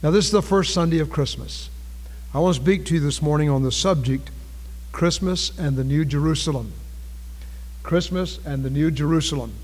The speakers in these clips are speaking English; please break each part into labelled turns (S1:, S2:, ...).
S1: Now, this is the first Sunday of Christmas. I want to speak to you this morning on the subject Christmas and the New Jerusalem. Christmas and the New Jerusalem.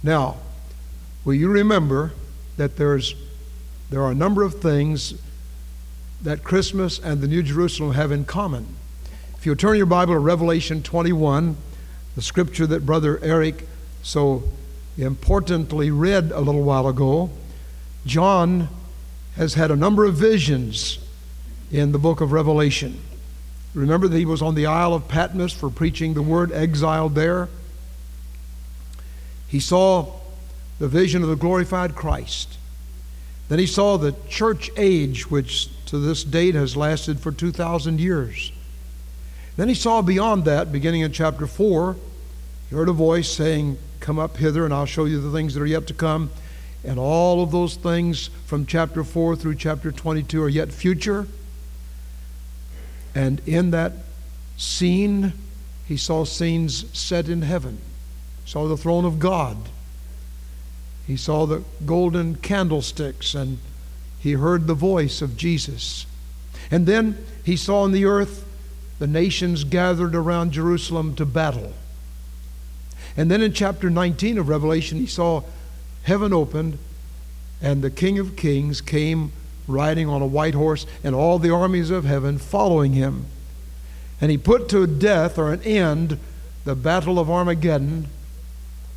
S1: Now, will you remember that there's, there are a number of things that Christmas and the New Jerusalem have in common? If you turn your Bible to Revelation 21, the scripture that Brother Eric so importantly read a little while ago, John has had a number of visions in the book of Revelation. Remember that he was on the Isle of Patmos for preaching the word, exiled there. He saw the vision of the glorified Christ. Then he saw the church age, which to this date has lasted for 2,000 years. Then he saw beyond that, beginning in chapter 4, he heard a voice saying, Come up hither, and I'll show you the things that are yet to come. And all of those things from chapter 4 through chapter 22 are yet future. And in that scene, he saw scenes set in heaven. He saw the throne of God. He saw the golden candlesticks and he heard the voice of Jesus. And then he saw on the earth the nations gathered around Jerusalem to battle. And then in chapter 19 of Revelation, he saw heaven opened and the King of Kings came riding on a white horse, and all the armies of heaven following him. And he put to death or an end the battle of Armageddon,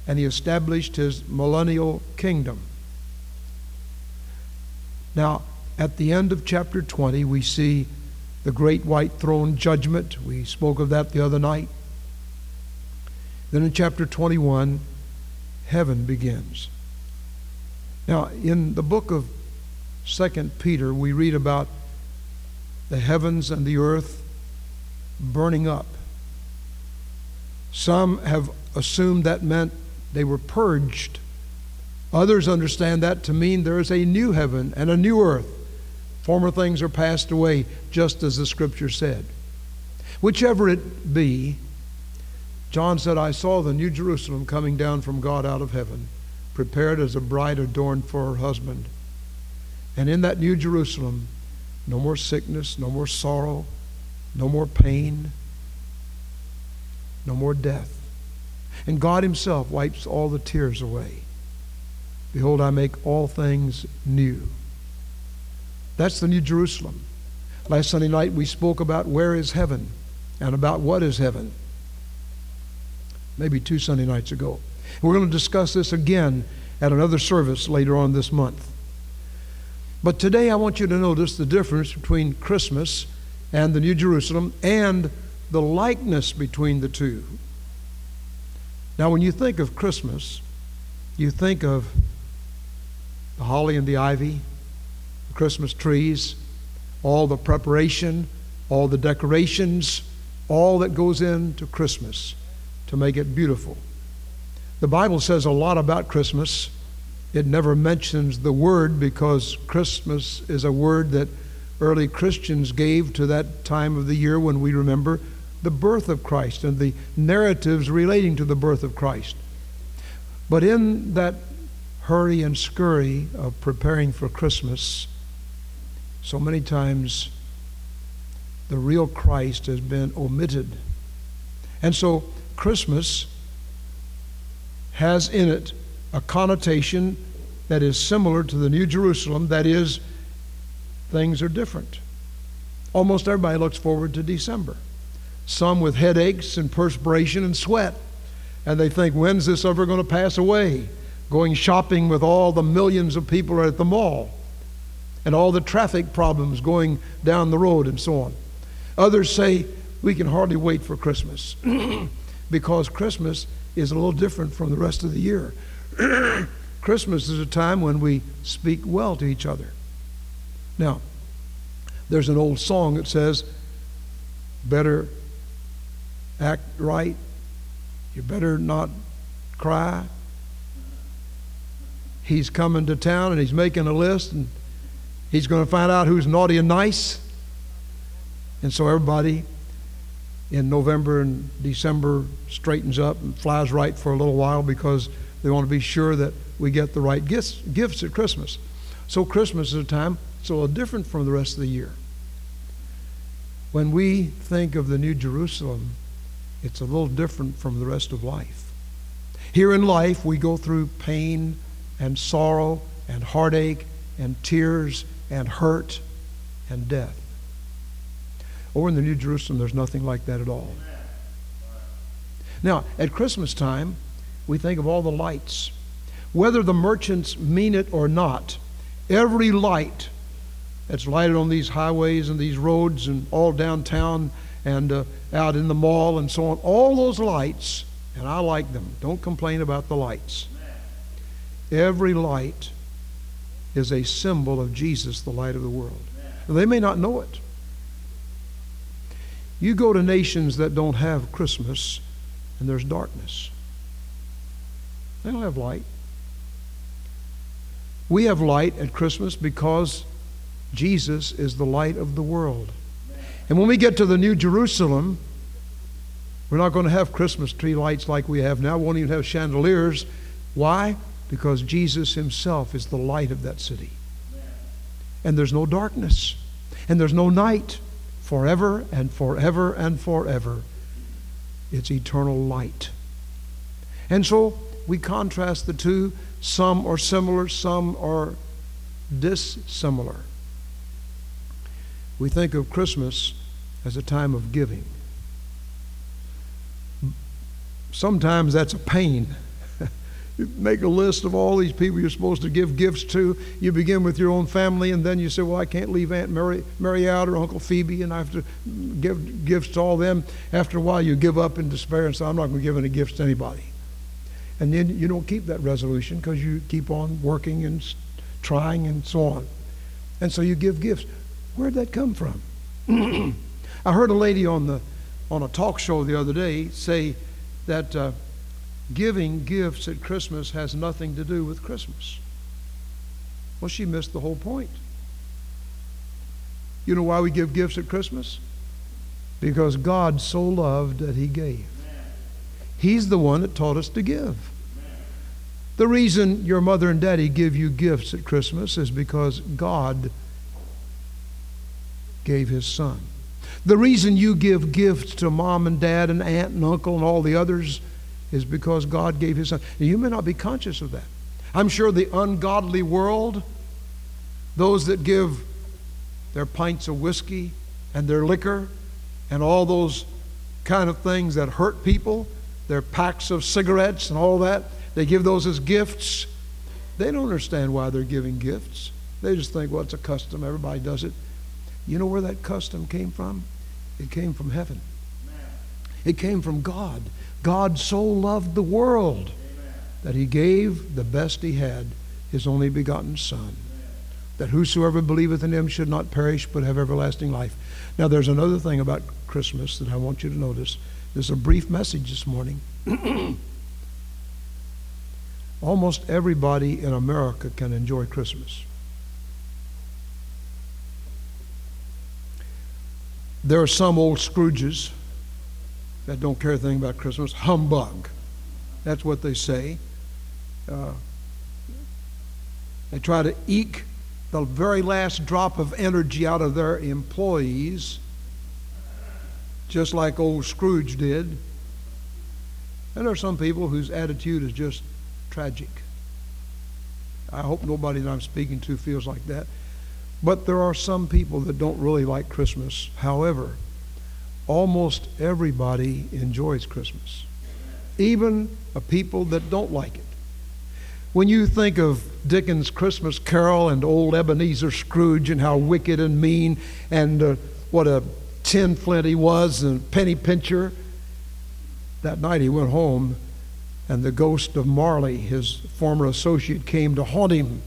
S1: and he established his millennial kingdom. Now, at the end of chapter 20, we see the great white throne judgment. We spoke of that the other night. Then in chapter 21, heaven begins. Now, in the book of Second Peter, we read about the heavens and the earth burning up. Some have assumed that meant they were purged. Others understand that to mean there is a new heaven and a new earth. Former things are passed away, just as the scripture said. Whichever it be, John said, I saw the new Jerusalem coming down from God out of heaven, prepared as a bride adorned for her husband. And in that New Jerusalem, no more sickness, no more sorrow, no more pain, no more death. And God Himself wipes all the tears away. Behold, I make all things new. That's the New Jerusalem. Last Sunday night we spoke about where is heaven and about what is heaven. Maybe two Sunday nights ago. We're going to discuss this again at another service later on this month. But today I want you to notice the difference between Christmas and the New Jerusalem and the likeness between the two. Now, when you think of Christmas, you think of the holly and the ivy, the Christmas trees, all the preparation, all the decorations, all that goes into Christmas to make it beautiful. The Bible says a lot about Christmas it never mentions the word because Christmas is a word that early Christians gave to that time of the year when we remember the birth of Christ and the narratives relating to the birth of Christ. But in that hurry and scurry of preparing for Christmas, so many times the real Christ has been omitted. And so Christmas has in it a connotation that is similar to the New Jerusalem, that is, things are different. Almost everybody looks forward to December. Some with headaches and perspiration and sweat. And they think, when's this ever going to pass away? Going shopping with all the millions of people at the mall and all the traffic problems going down the road and so on. Others say, we can hardly wait for Christmas because Christmas is a little different from the rest of the year. Christmas is a time when we speak well to each other. Now, there's an old song that says, better act right, you better not cry. He's coming to town and he's making a list and he's going to find out who's naughty and nice. And so everybody in November and December straightens up and flies right for a little while because they want to be sure that we get the right gifts, gifts at Christmas. So Christmas is a time It's a little different from the rest of the year. When we think of the New Jerusalem, it's a little different from the rest of life. Here in life, we go through pain and sorrow and heartache and tears and hurt and death. Over in the New Jerusalem, there's nothing like that at all. Now, at Christmas time, we think of all the lights. Whether the merchants mean it or not, every light that's lighted on these highways and these roads and all downtown and uh, out in the mall and so on, all those lights, and I like them. Don't complain about the lights. Every light is a symbol of Jesus, the light of the world. They may not know it. You go to nations that don't have Christmas, and there's darkness. They don't have light. We have light at Christmas because Jesus is the light of the world. And when we get to the New Jerusalem, we're not going to have Christmas tree lights like we have now. We won't even have chandeliers. Why? Because Jesus himself is the light of that city. And there's no darkness. And there's no night. Forever and forever and forever. It's eternal light. And so we contrast the two. Some are similar, some are dissimilar. We think of Christmas as a time of giving. Sometimes that's a pain. You make a list of all these people you're supposed to give gifts to. You begin with your own family, and then you say, Well, I can't leave Aunt Mary, Mary out or Uncle Phoebe, and I have to give gifts to all them. After a while, you give up in despair and say, I'm not going to give any gifts to anybody. And then you don't keep that resolution because you keep on working and trying and so on. And so you give gifts. Where'd that come from? I heard a lady on the on a talk show the other day say that uh, giving gifts at Christmas has nothing to do with Christmas. Well, she missed the whole point. You know why we give gifts at Christmas? Because God so loved that He gave. He's the one that taught us to give. The reason your mother and daddy give you gifts at Christmas is because God gave his son. The reason you give gifts to mom and dad and aunt and uncle and all the others is because God gave his son. you may not be conscious of that. I'm sure the ungodly world, those that give their pints of whiskey and their liquor and all those kind of things that hurt people, their packs of cigarettes and all that, they give those as gifts. They don't understand why they're giving gifts. They just think, well, it's a custom, everybody does it. You know where that custom came from? It came from heaven. It came from God. God so loved the world that he gave the best he had, his only begotten Son, that whosoever believeth in him should not perish but have everlasting life. Now, there's another thing about Christmas that I want you to notice. There's a brief message this morning. Almost everybody in America can enjoy Christmas. There are some old Scrooges that don't care a thing about Christmas. Humbug. That's what they say. Uh, they try to eke the very last drop of energy out of their employees, just like old Scrooge did. And there are some people whose attitude is just tragic. I hope nobody that I'm speaking to feels like that. But there are some people that don't really like Christmas. However, almost everybody enjoys Christmas, even a people that don't like it. When you think of Dickens' Christmas Carol and old Ebenezer Scrooge and how wicked and mean and uh, what a tin flint he was and penny pincher, that night he went home and the ghost of Marley, his former associate, came to haunt him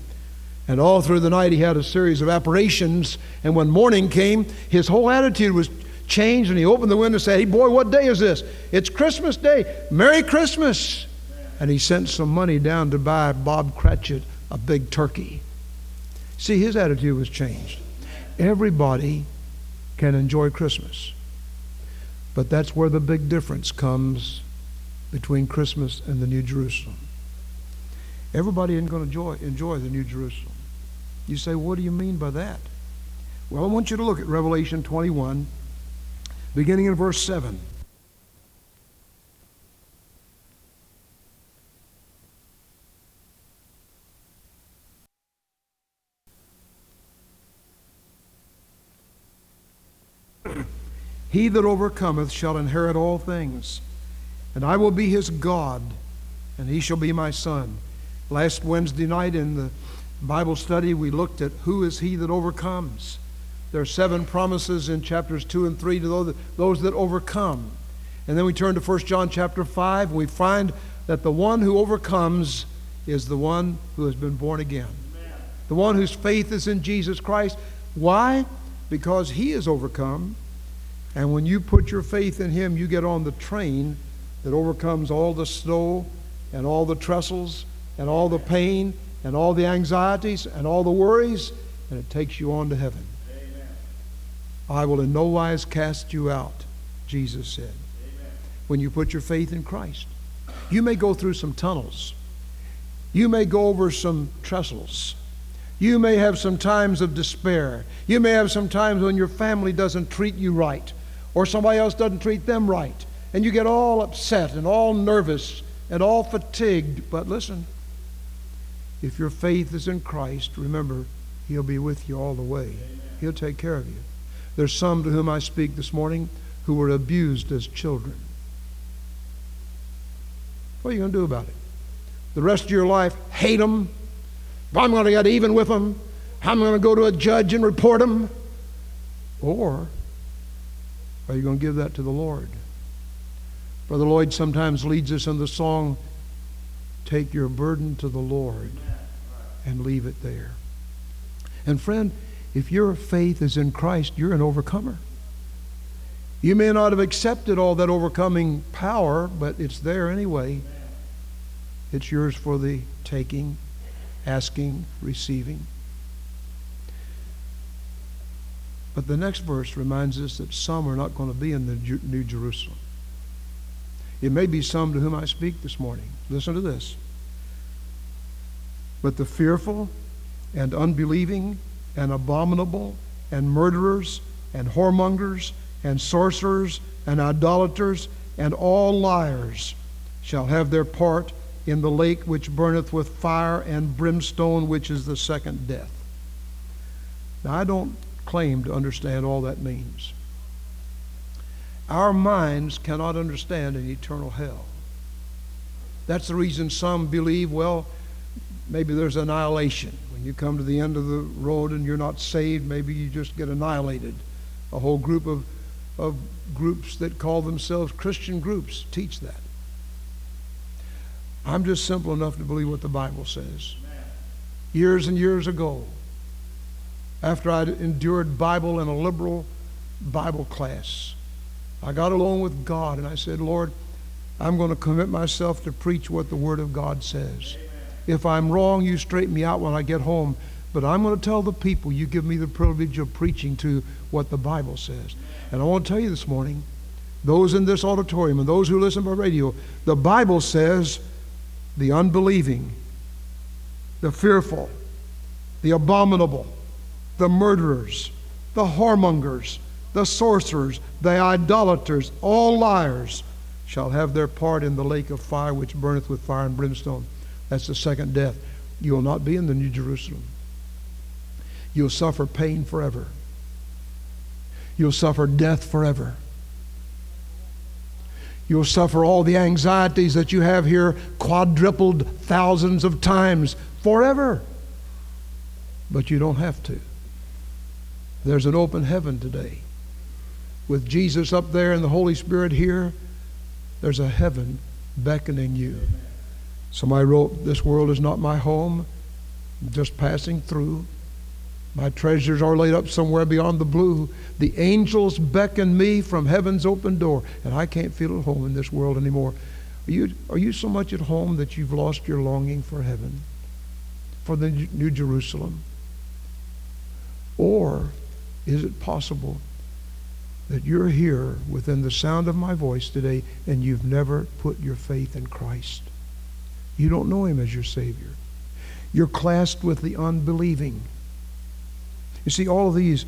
S1: and all through the night, he had a series of apparitions. And when morning came, his whole attitude was changed. And he opened the window and said, Hey, boy, what day is this? It's Christmas Day. Merry Christmas. And he sent some money down to buy Bob Cratchit a big turkey. See, his attitude was changed. Everybody can enjoy Christmas. But that's where the big difference comes between Christmas and the New Jerusalem. Everybody isn't going to enjoy, enjoy the New Jerusalem. You say, what do you mean by that? Well, I want you to look at Revelation 21, beginning in verse 7. He that overcometh shall inherit all things, and I will be his God, and he shall be my son. Last Wednesday night in the Bible study, we looked at who is he that overcomes. There are seven promises in chapters 2 and 3 to those that overcome. And then we turn to 1 John chapter 5, and we find that the one who overcomes is the one who has been born again. Amen. The one whose faith is in Jesus Christ. Why? Because he is overcome and when you put your faith in Him, you get on the train that overcomes all the snow and all the trestles and all the pain and all the anxieties and all the worries, and it takes you on to heaven. I will in no wise cast you out, Jesus said, Amen. when you put your faith in Christ. You may go through some tunnels. You may go over some trestles. You may have some times of despair. You may have some times when your family doesn't treat you right or somebody else doesn't treat them right. And you get all upset and all nervous and all fatigued. But listen, if your faith is in Christ, remember, He'll be with you all the way. He'll take care of you. There's some to whom I speak this morning who were abused as children. What are you going to do about it? The rest of your life, hate them. I'm going to get even with them. I'm going to go to a judge and report them. Or are you going to give that to the Lord? Brother Lloyd sometimes leads us in the song, Take your burden to the Lord and leave it there. And friend, if your faith is in Christ, you're an overcomer. You may not have accepted all that overcoming power, but it's there anyway. It's yours for the taking, asking, receiving. But the next verse reminds us that some are not going to be in the New Jerusalem. It may be some to whom I speak this morning. Listen to this. But the fearful and unbelieving and abominable and murderers and whoremongers and sorcerers and idolaters and all liars shall have their part in the lake which burneth with fire and brimstone, which is the second death. Now, I don't claim to understand all that means. Our minds cannot understand an eternal hell. That's the reason some believe, well, maybe there's annihilation. When you come to the end of the road and you're not saved, maybe you just get annihilated. A whole group of, of groups that call themselves Christian groups teach that. I'm just simple enough to believe what the Bible says. Years and years ago, after I'd endured Bible in a liberal Bible class. I got alone with God and I said, Lord, I'm going to commit myself to preach what the Word of God says. If I'm wrong, you straighten me out when I get home. But I'm going to tell the people you give me the privilege of preaching to what the Bible says. And I want to tell you this morning, those in this auditorium and those who listen by radio, the Bible says the unbelieving, the fearful, the abominable, the murderers, the whoremongers, the sorcerers, the idolaters, all liars shall have their part in the lake of fire which burneth with fire and brimstone. That's the second death. You will not be in the New Jerusalem. You'll suffer pain forever. You'll suffer death forever. You'll suffer all the anxieties that you have here quadrupled thousands of times forever. But you don't have to. There's an open heaven today. With Jesus up there and the Holy Spirit here, there's a heaven beckoning you. Somebody wrote, This world is not my home, I'm just passing through. My treasures are laid up somewhere beyond the blue. The angels beckon me from heaven's open door, and I can't feel at home in this world anymore. Are you, are you so much at home that you've lost your longing for heaven, for the New Jerusalem? Or is it possible that you're here within the sound of my voice today and you've never put your faith in Christ? You don't know Him as your Savior. You're classed with the unbelieving. You see, all of these,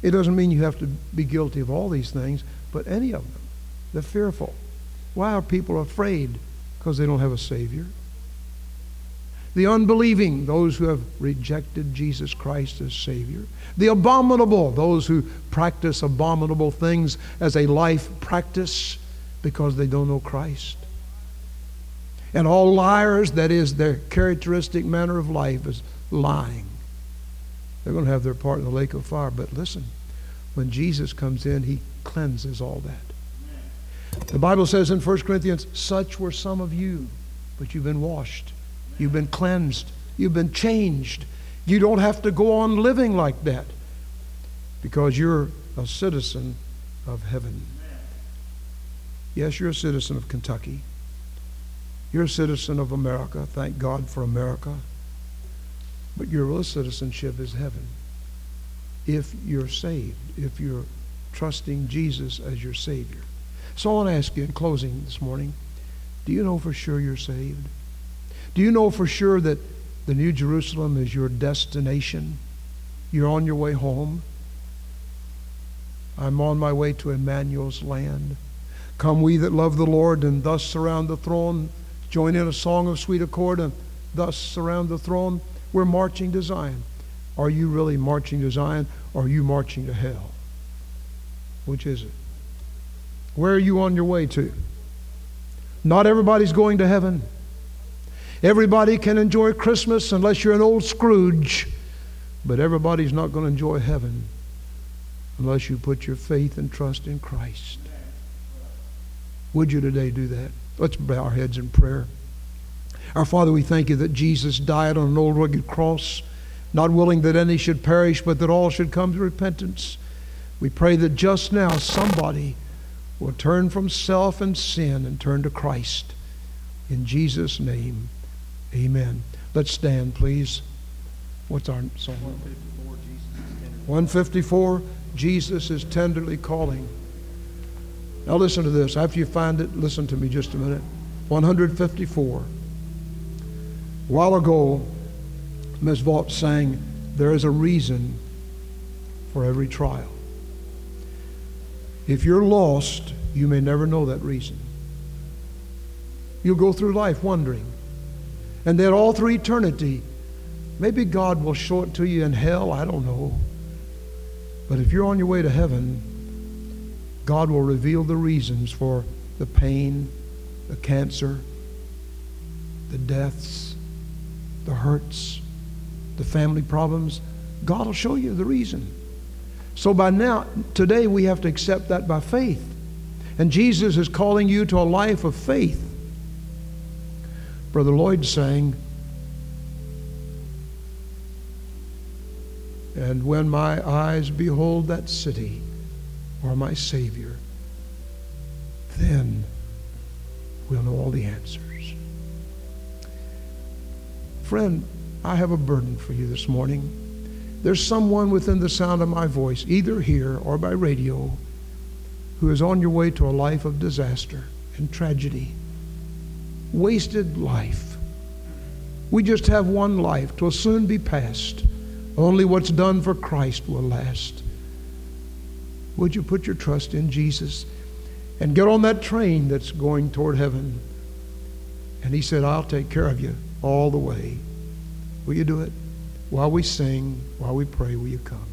S1: it doesn't mean you have to be guilty of all these things, but any of them. They're fearful. Why are people afraid? Because they don't have a Savior. The unbelieving, those who have rejected Jesus Christ as Savior. The abominable, those who practice abominable things as a life practice because they don't know Christ. And all liars, that is their characteristic manner of life, is lying. They're going to have their part in the lake of fire. But listen, when Jesus comes in, he cleanses all that. The Bible says in 1 Corinthians, such were some of you, but you've been washed, you've been cleansed, you've been changed. You don't have to go on living like that because you're a citizen of heaven. Yes, you're a citizen of Kentucky. You're a citizen of America. Thank God for America. But your real citizenship is heaven. If you're saved, if you're trusting Jesus as your Savior. So I want to ask you in closing this morning do you know for sure you're saved? Do you know for sure that the New Jerusalem is your destination? You're on your way home. I'm on my way to Emmanuel's land. Come, we that love the Lord, and thus surround the throne. Join in a song of sweet accord, and thus surround the throne. We're marching to Zion. Are you really marching to Zion, or are you marching to hell? Which is it? Where are you on your way to? Not everybody's going to heaven. Everybody can enjoy Christmas unless you're an old Scrooge, but everybody's not going to enjoy heaven unless you put your faith and trust in Christ. Would you today do that? Let's bow our heads in prayer. Our Father, we thank you that Jesus died on an old rugged cross, not willing that any should perish, but that all should come to repentance. We pray that just now somebody will turn from self and sin and turn to Christ. In Jesus' name, amen. Let's stand, please. What's our song? 154, Jesus is tenderly calling. Now listen to this. After you find it, listen to me just a minute. 154. A while ago, Ms. Vaught sang, There is a reason for every trial. If you're lost, you may never know that reason. You'll go through life wondering. And then all through eternity, maybe God will show it to you in hell, I don't know. But if you're on your way to heaven, God will reveal the reasons for the pain, the cancer, the deaths, the hurts, the family problems. God will show you the reason. So by now, today, we have to accept that by faith. And Jesus is calling you to a life of faith. Brother Lloyd sang, And when my eyes behold that city, or my Savior, then we'll know all the answers. Friend, I have a burden for you this morning. There's someone within the sound of my voice, either here or by radio, who is on your way to a life of disaster and tragedy. Wasted life. We just have one life. Twill soon be past. Only what's done for Christ will last. Would you put your trust in Jesus and get on that train that's going toward heaven? And he said, I'll take care of you all the way. Will you do it? While we sing, while we pray, will you come?